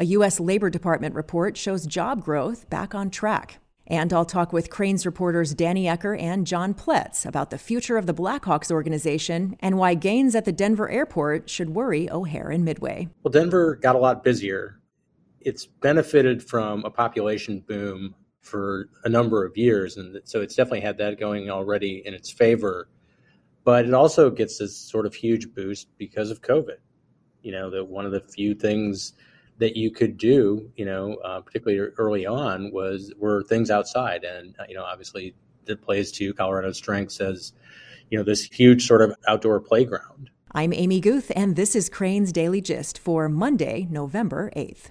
A U.S. Labor Department report shows job growth back on track. And I'll talk with Crain's reporters Danny Ecker and John Pletz about the future of the Blackhawks organization and why gains at the Denver airport should worry O'Hare and Midway. Well, Denver got a lot busier. It's benefited from a population boom for a number of years, and so it's definitely had that going already in its favor. But it also gets this sort of huge boost because of COVID. You know, that one of the few things that you could do, you know, uh, particularly early on, was were things outside, and uh, you know, obviously, it plays to Colorado's strengths as you know this huge sort of outdoor playground. I'm Amy Guth, and this is Crain's Daily Gist for Monday, November 8th.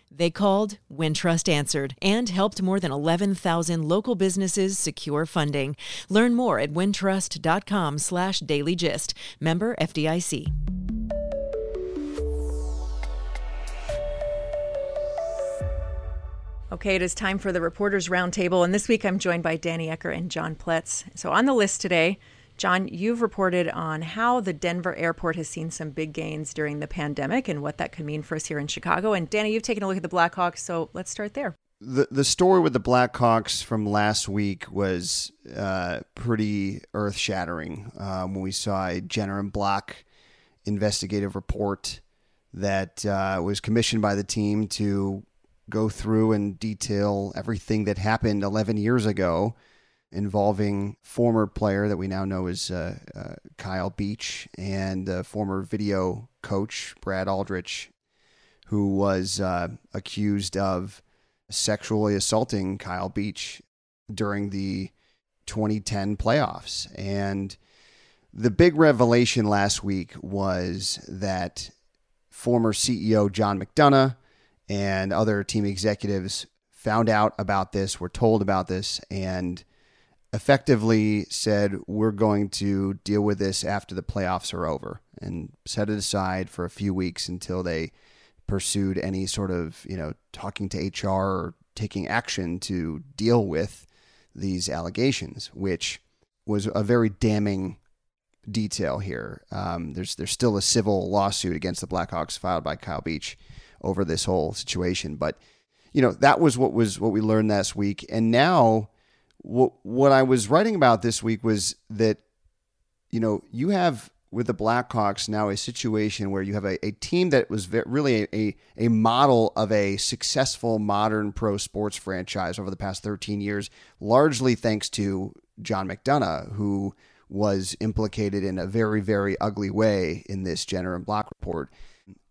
They called, Wintrust answered, and helped more than 11,000 local businesses secure funding. Learn more at wintrust.com slash dailygist. Member FDIC. Okay, it is time for the Reporters Roundtable, and this week I'm joined by Danny Ecker and John Pletz. So on the list today, John, you've reported on how the Denver airport has seen some big gains during the pandemic and what that could mean for us here in Chicago. And Danny, you've taken a look at the Blackhawks, so let's start there. The the story with the Blackhawks from last week was uh, pretty earth shattering um, when we saw a Jenner and Block investigative report that uh, was commissioned by the team to go through and detail everything that happened 11 years ago involving former player that we now know as uh, uh, Kyle Beach and uh, former video coach Brad Aldrich, who was uh, accused of sexually assaulting Kyle Beach during the 2010 playoffs. And the big revelation last week was that former CEO John McDonough and other team executives found out about this, were told about this, and effectively said, We're going to deal with this after the playoffs are over and set it aside for a few weeks until they pursued any sort of, you know, talking to HR or taking action to deal with these allegations, which was a very damning detail here. Um, there's there's still a civil lawsuit against the Blackhawks filed by Kyle Beach over this whole situation, but you know that was what was what we learned last week, and now what what I was writing about this week was that you know you have with the Blackhawks now a situation where you have a, a team that was really a, a, a model of a successful modern pro sports franchise over the past 13 years, largely thanks to John McDonough, who was implicated in a very, very ugly way in this Jenner and Block report.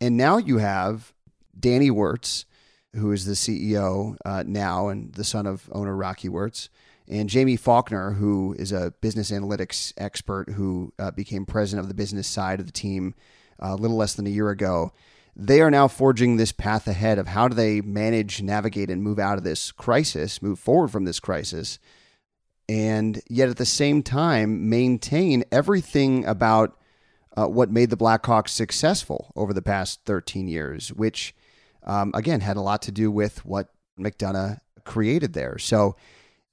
And now you have Danny Wirtz, who is the CEO uh, now and the son of owner Rocky Wirtz, and Jaime Faulkner, who is a business analytics expert who uh, became president of the business side of the team uh, a little less than a year ago, they are now forging this path ahead of how do they manage, navigate, and move out of this crisis, move forward from this crisis, and yet at the same time maintain everything about uh, what made the Blackhawks successful over the past 13 years, which um, again had a lot to do with what McDonough created there. So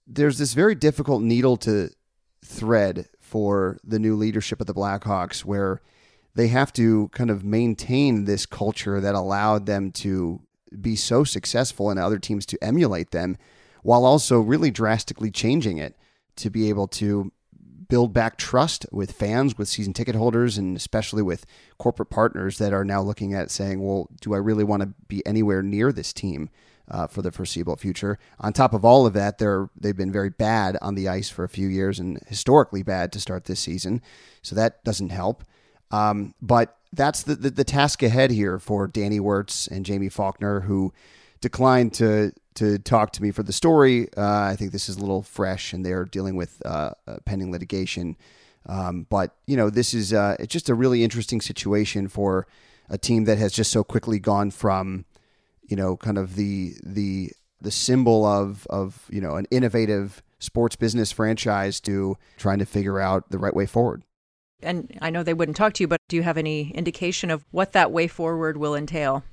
there's this very difficult needle to thread for the new leadership of the Blackhawks where they have to kind of maintain this culture that allowed them to be so successful and other teams to emulate them while also really drastically changing it to be able to build back trust with fans, with season ticket holders, and especially with corporate partners that are now looking at saying, well, do I really want to be anywhere near this team? Uh, for the foreseeable future. On top of all of that, they're they've been very bad on the ice for a few years and historically bad to start this season, so that doesn't help. Um, but that's the, the, the task ahead here for Danny Wirtz and Jaime Faulkner, who declined to to talk to me for the story. Uh, I think this is a little fresh, and they're dealing with uh, pending litigation. Um, but you know, this is uh, it's just a really interesting situation for a team that has just so quickly gone from you know, kind of the the the symbol of of you know an innovative sports business franchise to trying to figure out the right way forward. And I know they wouldn't talk to you, but do you have any indication of what that way forward will entail?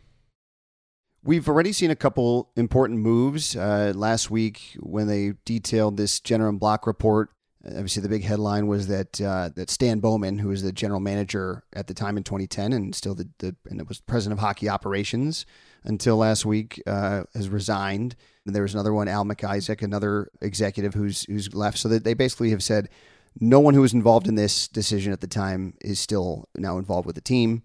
We've already seen a couple important moves uh, last week when they detailed this Jenner and Block report. Obviously, the big headline was that uh, that Stan Bowman, who was the general manager at the time in 2010 and still the, the and it was president of hockey operations until last week, uh, has resigned. And there was another one, Al MacIsaac, another executive who's who's left. So that they basically have said no one who was involved in this decision at the time is still now involved with the team.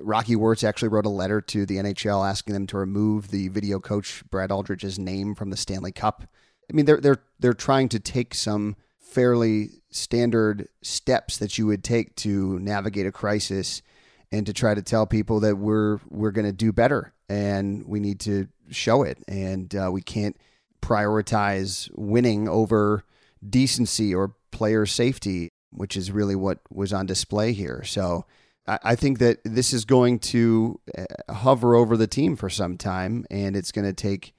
Rocky Wirtz actually wrote a letter to the NHL asking them to remove the video coach Brad Aldrich's name from the Stanley Cup. I mean, they're they're they're trying to take some fairly standard steps that you would take to navigate a crisis and to try to tell people that we're we're going to do better and we need to show it. And uh, we can't prioritize winning over decency or player safety which is really what was on display here. So I think that this is going to uh, hover over the team for some time, and it's going to take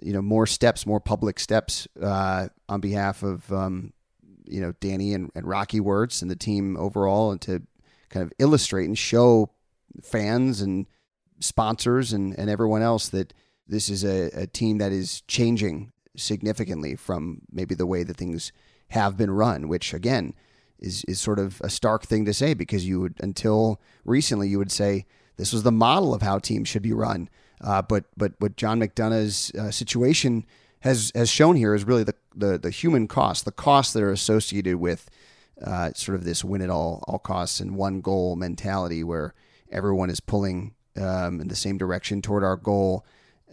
you know more steps, more public steps uh, on behalf of um, you know Danny and, and Rocky Wirtz and the team overall, and to kind of illustrate and show fans and sponsors and, and everyone else that this is a, a team that is changing significantly from maybe the way that things have been run, which again is is sort of a stark thing to say because you would until recently you would say this was the model of how teams should be run. Uh, but but what John McDonough's uh, situation has has shown here is really the, the the human cost, the costs that are associated with uh, sort of this win at all all costs and one goal mentality where everyone is pulling um, in the same direction toward our goal,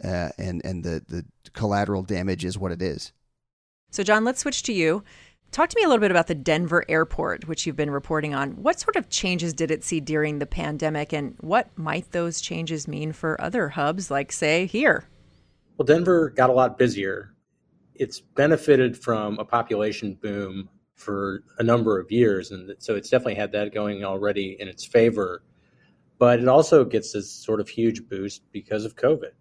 uh, and and the the collateral damage is what it is. So John, let's switch to you. Talk to me a little bit about the Denver airport, which you've been reporting on. What sort of changes did it see during the pandemic, and what might those changes mean for other hubs, like, say, here? Well, Denver got a lot busier. It's benefited from a population boom for a number of years, and so it's definitely had that going already in its favor. But it also gets this sort of huge boost because of COVID.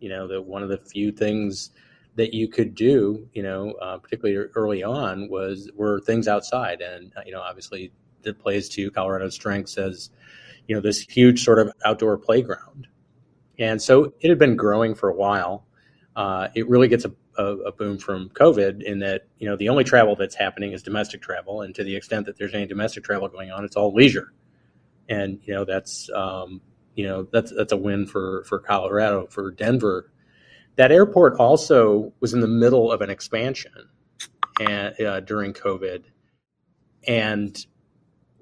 You know, that one of the few things that you could do, you know, uh, particularly early on, was were things outside, and uh, you know, obviously, that plays to Colorado's strengths as you know this huge sort of outdoor playground, and so it had been growing for a while. Uh, it really gets a, a, a, boom from COVID in that you know the only travel that's happening is domestic travel, and to the extent that there's any domestic travel going on, it's all leisure, and you know that's um, you know that's that's a win for for Colorado for Denver that airport also was in the middle of an expansion and, uh, during COVID. And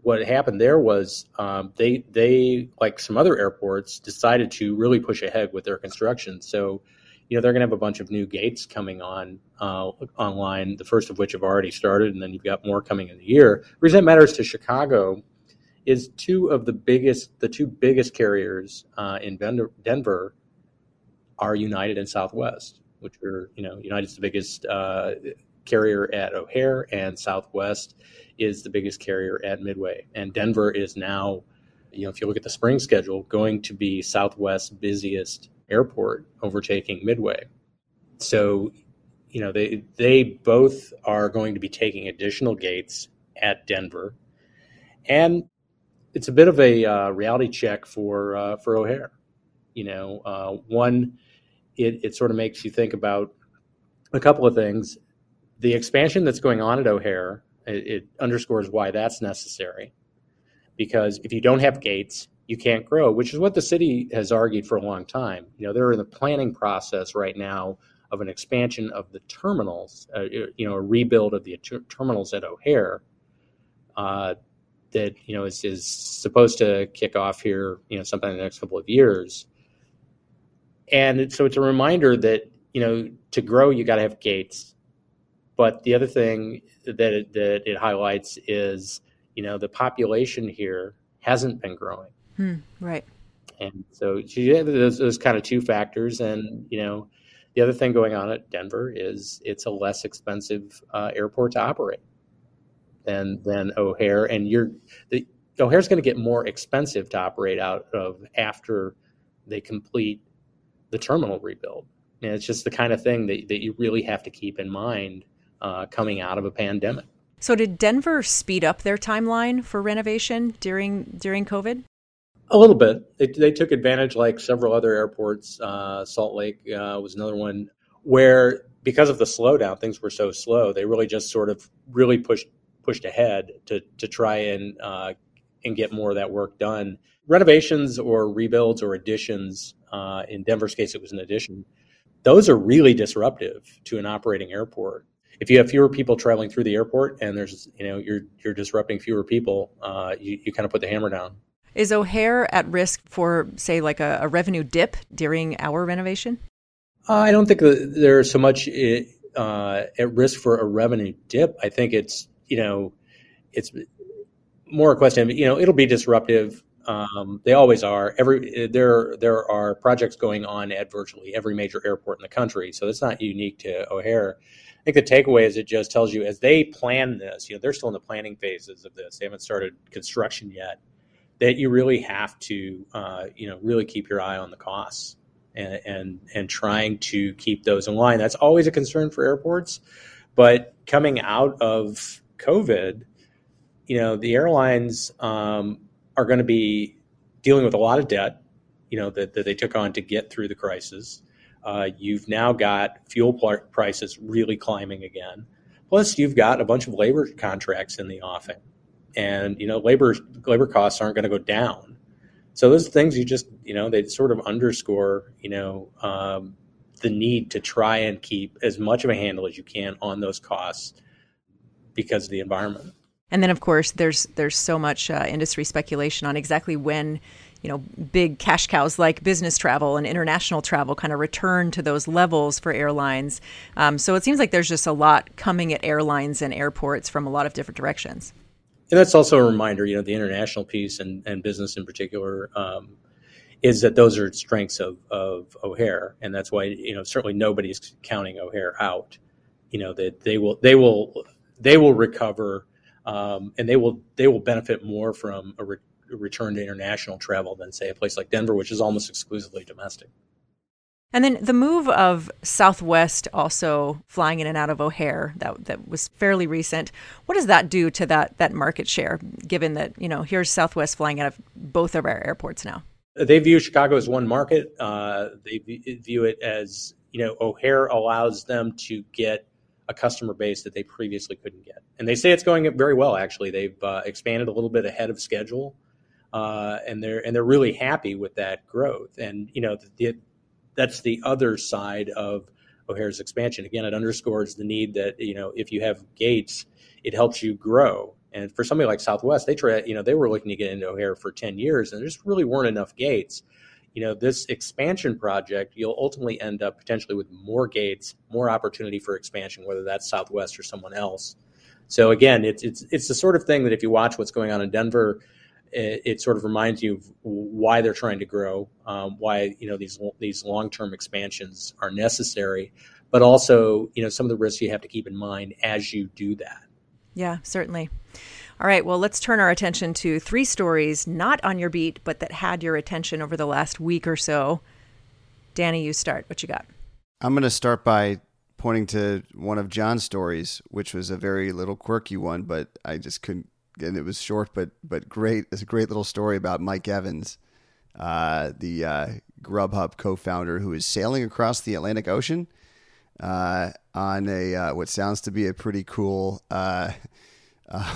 what happened there was um, they they like some other airports decided to really push ahead with their construction. So, you know, they're going to have a bunch of new gates coming on uh, online. The first of which have already started, and then you've got more coming in the year. The reason that matters to Chicago is two of the biggest, the two biggest carriers uh, in Denver are United and Southwest, which are, you know, United's the biggest uh, carrier at O'Hare, and Southwest is the biggest carrier at Midway. And Denver is now, you know, if you look at the spring schedule, going to be Southwest's busiest airport, overtaking Midway. So, you know, they they both are going to be taking additional gates at Denver, and it's a bit of a uh, reality check for uh, for O'Hare. You know, uh, one it, it sort of makes you think about a couple of things. The expansion that's going on at O'Hare, it, it underscores why that's necessary. Because if you don't have gates, you can't grow, which is what the city has argued for a long time. You know, they're in the planning process right now of an expansion of the terminals, uh, you know, a rebuild of the ter- terminals at O'Hare uh, that, you know, is, is supposed to kick off here, you know, sometime in the next couple of years and so it's a reminder that you know to grow you got to have gates but the other thing that it, that it highlights is you know the population here hasn't been growing. Hmm, right. And so you have those, those kind of two factors. And you know the other thing going on at denver is it's a less expensive uh, airport to operate than than o'hare. And you're the o'hare's going to get more expensive to operate out of after they complete the terminal rebuild. And it's just the kind of thing that, that you really have to keep in mind uh, coming out of a pandemic. So, did Denver speed up their timeline for renovation during during COVID? A little bit. They, they took advantage, like several other airports. Uh, Salt Lake uh, was another one where, because of the slowdown, things were so slow. They really just sort of really pushed pushed ahead to to try and uh, and get more of that work done. Renovations or rebuilds or additions. Uh, in Denver's case, it was an addition. Those are really disruptive to an operating airport if you have fewer people traveling through the airport and there's you know you're you're disrupting fewer people, uh, you you kind of put the hammer down. Is O'Hare at risk for say like a, a revenue dip during our renovation? Uh, I don't think there's so much uh, at risk for a revenue dip. I think it's you know it's more a question. You know, it'll be disruptive. Um, they always are. Every there there are projects going on at virtually every major airport in the country, so that's not unique to O'Hare. I think the takeaway is it just tells you as they plan this, you know, they're still in the planning phases of this. They haven't started construction yet. That you really have to, uh, you know, really keep your eye on the costs and, and and trying to keep those in line. That's always a concern for airports. But coming out of COVID, you know, the airlines um, are going to be dealing with a lot of debt, you know, that, that they took on to get through the crisis. Uh, you've now got fuel prices really climbing again. Plus, you've got a bunch of labor contracts in the offing, and you know labor labor costs aren't going to go down. So those things you just you know they sort of underscore you know um, the need to try and keep as much of a handle as you can on those costs because of the environment. And then, of course, there's there's so much uh, industry speculation on exactly when you know, big cash cows like business travel and international travel kind of return to those levels for airlines. Um, so it seems like there's just a lot coming at airlines and airports from a lot of different directions. And that's also a reminder, you know, the international piece and, and business in particular um, is that those are strengths of, of O'Hare. And that's why, you know, certainly nobody's counting O'Hare out. You know, that they, will, they will, they will recover um, and they will, they will benefit more from a, re- return to international travel than say a place like Denver, which is almost exclusively domestic. And then the move of Southwest also flying in and out of O'Hare that that was fairly recent. What does that do to that that market share? Given that you know here's Southwest flying out of both of our airports now. They view Chicago as one market. Uh, they view it as you know O'Hare allows them to get a customer base that they previously couldn't get, and they say it's going very well. Actually, they've uh, expanded a little bit ahead of schedule uh, and they're and they're really happy with that growth. And you know, the, that's the other side of O'Hare's expansion. Again, it underscores the need that you know if you have gates, it helps you grow. And for somebody like Southwest, they try, you know, they were looking to get into O'Hare for ten years, and there just really weren't enough gates. You know, this expansion project, you'll ultimately end up potentially with more gates, more opportunity for expansion, whether that's Southwest or someone else. So again, it's it's it's the sort of thing that if you watch what's going on in Denver, it, it, sort of reminds you of why they're trying to grow, um, why you know these these long term expansions are necessary, but also you know some of the risks you have to keep in mind as you do that. Yeah, certainly. All right, well, let's turn our attention to three stories not on your beat, but that had your attention over the last week or so. Danny, you start. What you got? I'm going to start by pointing to one of John's stories, which was a very little quirky one, but I just couldn't and it was short but but great. It's a great little story about Mike Evans, uh, the uh, Grubhub co-founder, who is sailing across the Atlantic Ocean uh, on a uh, what sounds to be a pretty cool uh,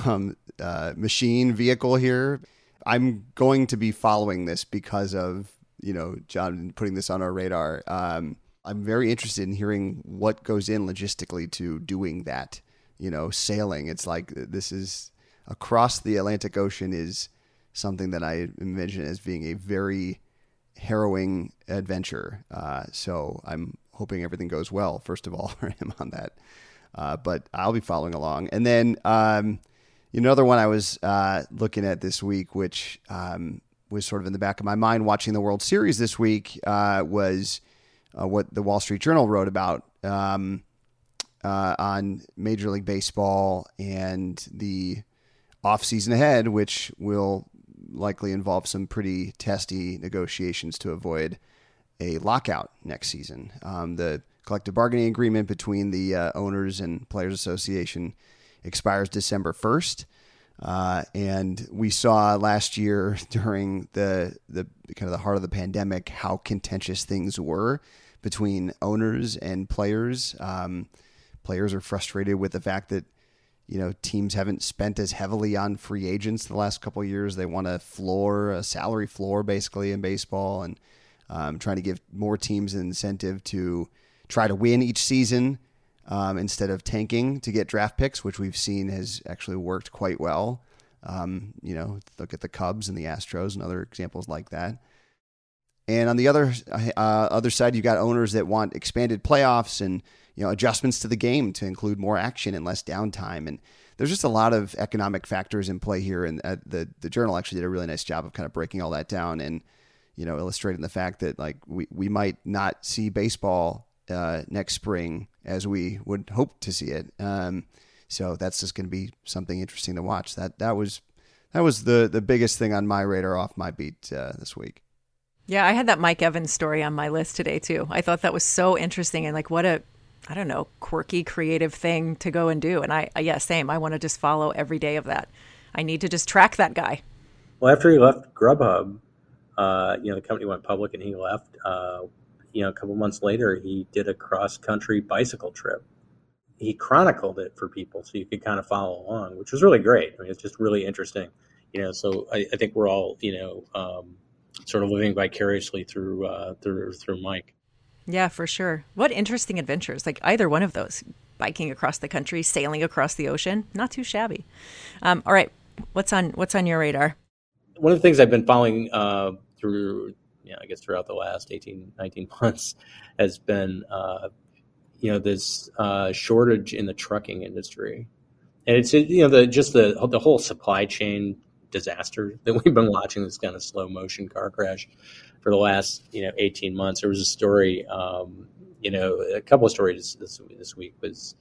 um, uh, machine vehicle here. I'm going to be following this because of you know John putting this on our radar. Um, I'm very interested in hearing what goes in logistically to doing that. You know, sailing. It's like this is across the Atlantic Ocean is something that I envision as being a very harrowing adventure. Uh, so I'm hoping everything goes well, first of all, for him on that. Uh, but I'll be following along. And then um, another one I was uh, looking at this week, which um, was sort of in the back of my mind watching the World Series this week, uh, was uh, what the Wall Street Journal wrote about. Um, uh, on Major League Baseball and the off season ahead, which will likely involve some pretty testy negotiations to avoid a lockout next season. Um, the collective bargaining agreement between the uh, owners and players association expires December 1st. Uh, and we saw last year during the the kind of the heart of the pandemic how contentious things were between owners and players. Um, players are frustrated with the fact that you know teams haven't spent as heavily on free agents the last couple years. They want a floor, a salary floor, basically in baseball, and um, trying to give more teams an incentive to try to win each season um, instead of tanking to get draft picks, which we've seen has actually worked quite well. Um, you know, look at the Cubs and the Astros and other examples like that. And on the other uh, other side, you've got owners that want expanded playoffs and you know adjustments to the game to include more action and less downtime. And there's just a lot of economic factors in play here. And uh, the the journal actually did a really nice job of kind of breaking all that down and you know illustrating the fact that like we we might not see baseball uh, next spring as we would hope to see it. Um, so that's just going to be something interesting to watch. That that was that was the the biggest thing on my radar off my beat uh, this week. Yeah, I had that Mike Evans story on my list today too. I thought that was so interesting and like what a I don't know, quirky creative thing to go and do. And I yeah, same. I want to just follow every day of that. I need to just track that guy. Well, after he left Grubhub, uh, you know, the company went public and he left. Uh, you know, a couple months later, he did a cross country bicycle trip. He chronicled it for people so you could kind of follow along, which was really great. I mean, it's just really interesting, you know. So I, I think we're all, you know, um, sort of living vicariously through uh, through through Mike. Yeah, for sure. What interesting adventures! Like either one of those, biking across the country, sailing across the ocean, not too shabby. Um, all right, what's on what's on your radar? One of the things I've been following uh, through know, I guess throughout the last 18, 19 months has been, uh, you know, this uh, shortage in the trucking industry. And it's, you know, the, just the, the whole supply chain disaster that we've been watching, this kind of slow motion car crash for the last, you know, 18 months. There was a story, um, you know, a couple of stories this, this week was,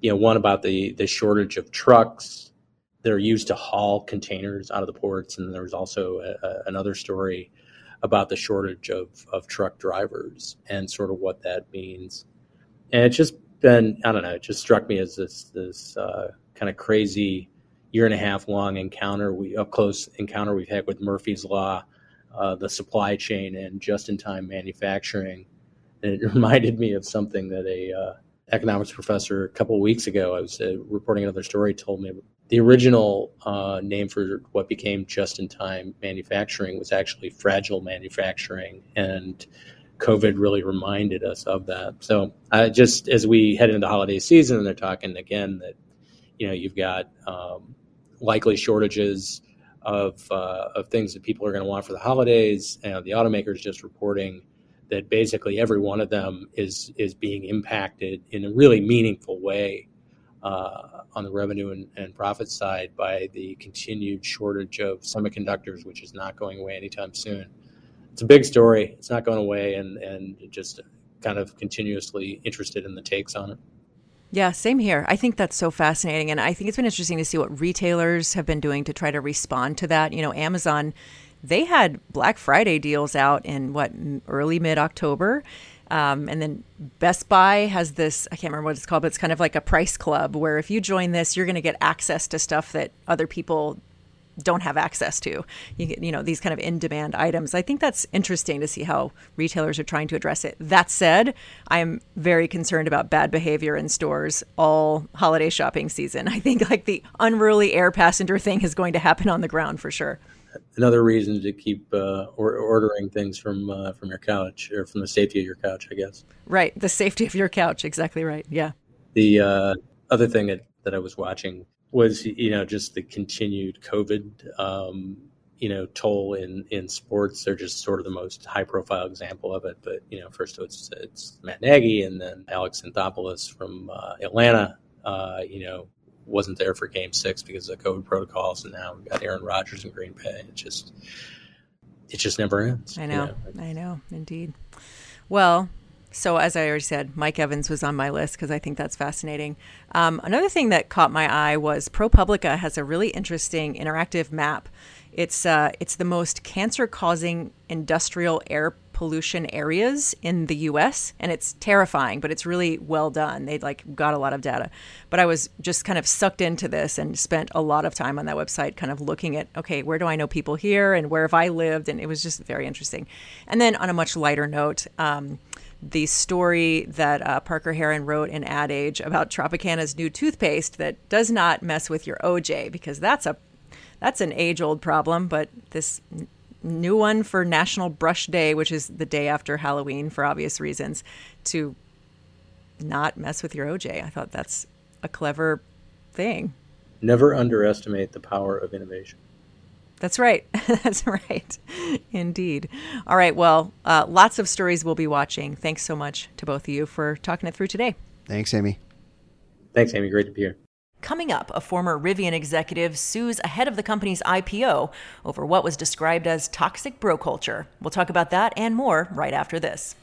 you know, one about the, the shortage of trucks that are used to haul containers out of the ports. And there was also a, a, another story about the shortage of, of truck drivers and sort of what that means. And it's just been, I don't know, it just struck me as this, this uh, kind of crazy year and a half long encounter, we up close encounter we've had with Murphy's Law, uh, the supply chain and just in time manufacturing. And it reminded me of something that a uh, economics professor a couple of weeks ago, I was uh, reporting another story, told me the original uh, name for what became just-in-time manufacturing was actually fragile manufacturing, and COVID really reminded us of that. So, just as we head into the holiday season, and they're talking again that you know you've got um, likely shortages of uh, of things that people are going to want for the holidays, and the automakers just reporting that basically every one of them is is being impacted in a really meaningful way uh, on the revenue and, and, profit side by the continued shortage of semiconductors, which is not going away anytime soon. It's a big story. It's not going away, and and just kind of continuously interested in the takes on it. Yeah, same here. I think that's so fascinating, and I think it's been interesting to see what retailers have been doing to try to respond to that. You know, Amazon. They had Black Friday deals out in what early mid October, um, and then Best Buy has this, I can't remember what it's called, but it's kind of like a price club where if you join this, you're going to get access to stuff that other people don't have access to. You get, you know, these kind of in-demand items. I think that's interesting to see how retailers are trying to address it. That said, I am very concerned about bad behavior in stores all holiday shopping season. I think like the unruly air passenger thing is going to happen on the ground for sure another reason to keep uh, or, ordering things from uh, from your couch or from the safety of your couch, I guess. Right, the safety of your couch. Exactly right. Yeah. The uh, other thing that, that I was watching was you know just the continued COVID um, you know toll in in sports. They're just sort of the most high profile example of it. But you know, first it's it's Matt Nagy and then Alex Anthopoulos from uh, Atlanta. Uh, you know, wasn't there for Game Six because of COVID protocols, and now we've got Aaron Rodgers in Green Bay. It just it just never ends. I know, you know? I know, indeed. Well, so as I already said, Mike Evans was on my list because I think that's fascinating. Um, another thing that caught my eye was ProPublica has a really interesting interactive map. It's uh, it's the most cancer-causing industrial air pollution areas in the US and it's terrifying, but it's really well done. They like got a lot of data. But I was just kind of sucked into this and spent a lot of time on that website kind of looking at okay, where do I know people here and where have I lived and it was just very interesting. And then on a much lighter note, um, the story that uh, Parker Herren wrote in Ad Age about Tropicana's new toothpaste that does not mess with your OJ because that's a that's an age old problem. But this n- new one for National Brush Day, which is the day after Halloween for obvious reasons, to not mess with your OJ. I thought that's a clever thing. Never underestimate the power of innovation. That's right. That's right. Indeed. All right. Well, uh, lots of stories we'll be watching. Thanks so much to both of you for talking it through today. Thanks, Amy. Thanks, Amy. Great to be here. Coming up, a former Rivian executive sues ahead of the company's IPO over what was described as toxic bro culture. We'll talk about that and more right after this.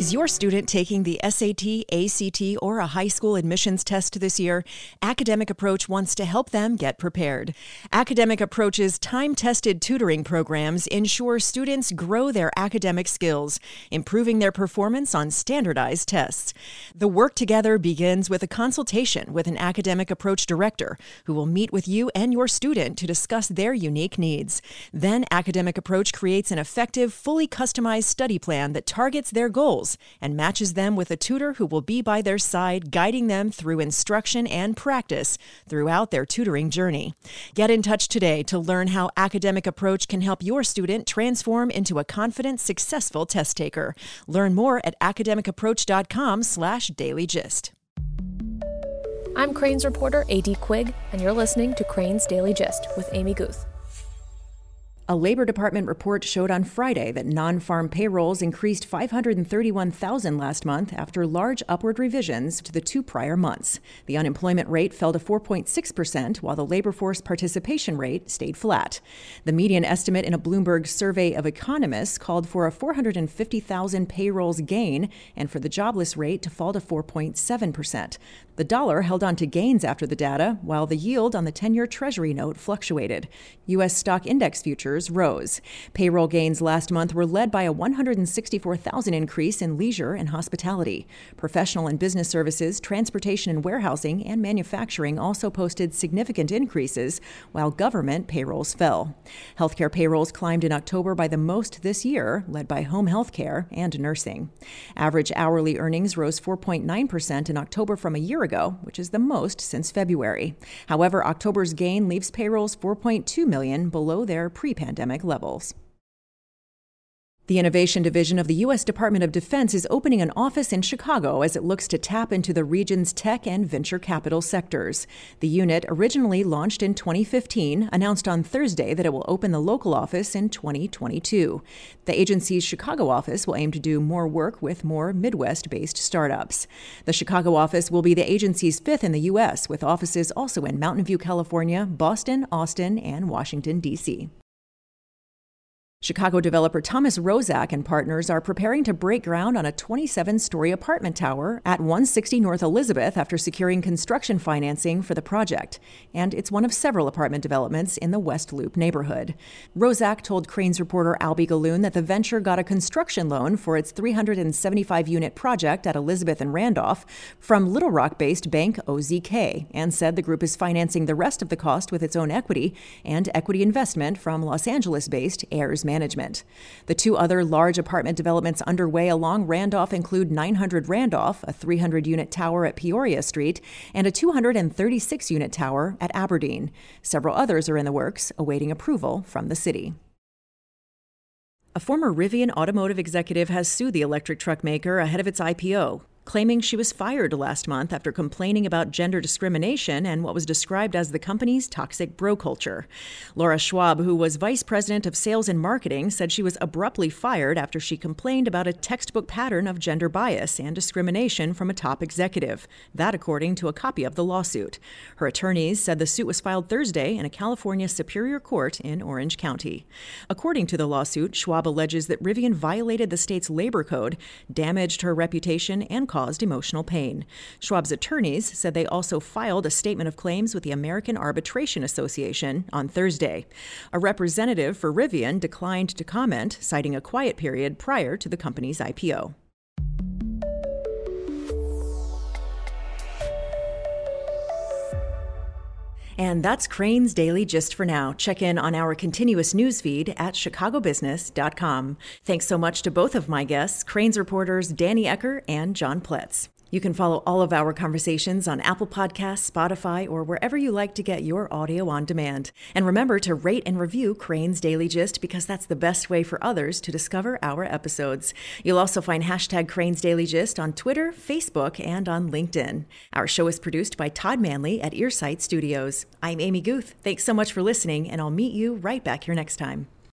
Is your student taking the SAT, ACT, or a high school admissions test this year? Academic Approach wants to help them get prepared. Academic Approach's time tested tutoring programs ensure students grow their academic skills, improving their performance on standardized tests. The work together begins with a consultation with an Academic Approach director who will meet with you and your student to discuss their unique needs. Then, Academic Approach creates an effective, fully customized study plan that targets their goals and matches them with a tutor who will be by their side, guiding them through instruction and practice throughout their tutoring journey. Get in touch today to learn how Academic Approach can help your student transform into a confident, successful test taker. Learn more at academicapproach.com slash dailygist. I'm Crain's reporter A.D. Quig, and you're listening to Crain's Daily Gist with Amy Guth. A Labor Department report showed on Friday that non farm payrolls increased 531,000 last month after large upward revisions to the two prior months. The unemployment rate fell to 4.6%, while the labor force participation rate stayed flat. The median estimate in a Bloomberg survey of economists called for a 450,000 payrolls gain and for the jobless rate to fall to 4.7%. The dollar held on to gains after the data, while the yield on the 10 year Treasury note fluctuated. U.S. stock index futures rose. Payroll gains last month were led by a 164,000 increase in leisure and hospitality. Professional and business services, transportation and warehousing, and manufacturing also posted significant increases, while government payrolls fell. Healthcare payrolls climbed in October by the most this year, led by home health care and nursing. Average hourly earnings rose 4.9% in October from a year ago, which is the most since February. However, October's gain leaves payrolls 4.2 million below their pre-pandemic levels. The Innovation Division of the U.S. Department of Defense is opening an office in Chicago as it looks to tap into the region's tech and venture capital sectors. The unit, originally launched in 2015, announced on Thursday that it will open the local office in 2022. The agency's Chicago office will aim to do more work with more Midwest based startups. The Chicago office will be the agency's fifth in the U.S., with offices also in Mountain View, California, Boston, Austin, and Washington, D.C. Chicago developer Thomas Roszak and partners are preparing to break ground on a 27 story apartment tower at 160 North Elizabeth after securing construction financing for the project. And it's one of several apartment developments in the West Loop neighborhood. Roszak told Crain's reporter Alby Gallun that the venture got a construction loan for its 375 unit project at Elizabeth and Randolph from Little Rock based bank OZK and said the group is financing the rest of the cost with its own equity and equity investment from Los Angeles based Ares management. The two other large apartment developments underway along Randolph include 900 Randolph, a 300 unit tower at Peoria Street, and a 236 unit tower at Aberdeen. Several others are in the works, awaiting approval from the city. A former Rivian automotive executive has sued the electric truck maker ahead of its IPO claiming she was fired last month after complaining about gender discrimination and what was described as the company's toxic bro culture. Laura Schwab, who was vice president of sales and marketing, said she was abruptly fired after she complained about a textbook pattern of gender bias and discrimination from a top executive. That, according to a copy of the lawsuit. Her attorneys said the suit was filed Thursday in a California Superior Court in Orange County. According to the lawsuit, Schwab alleges that Rivian violated the state's labor code, damaged her reputation, and caused caused emotional pain. Schwab's attorneys said they also filed a statement of claims with the American Arbitration Association on Thursday. A representative for Rivian declined to comment, citing a quiet period prior to the company's IPO. And that's Crain's Daily Gist for now. Check in on our continuous news feed at chicagobusiness.com. Thanks so much to both of my guests, Crain's reporters Danny Ecker and John Pletz. You can follow all of our conversations on Apple Podcasts, Spotify, or wherever you like to get your audio on demand. And remember to rate and review Crain's Daily Gist because that's the best way for others to discover our episodes. You'll also find hashtag Crain's Daily Gist on Twitter, Facebook, and on LinkedIn. Our show is produced by Todd Manley at Earsight Studios. I'm Amy Guth. Thanks so much for listening, and I'll meet you right back here next time.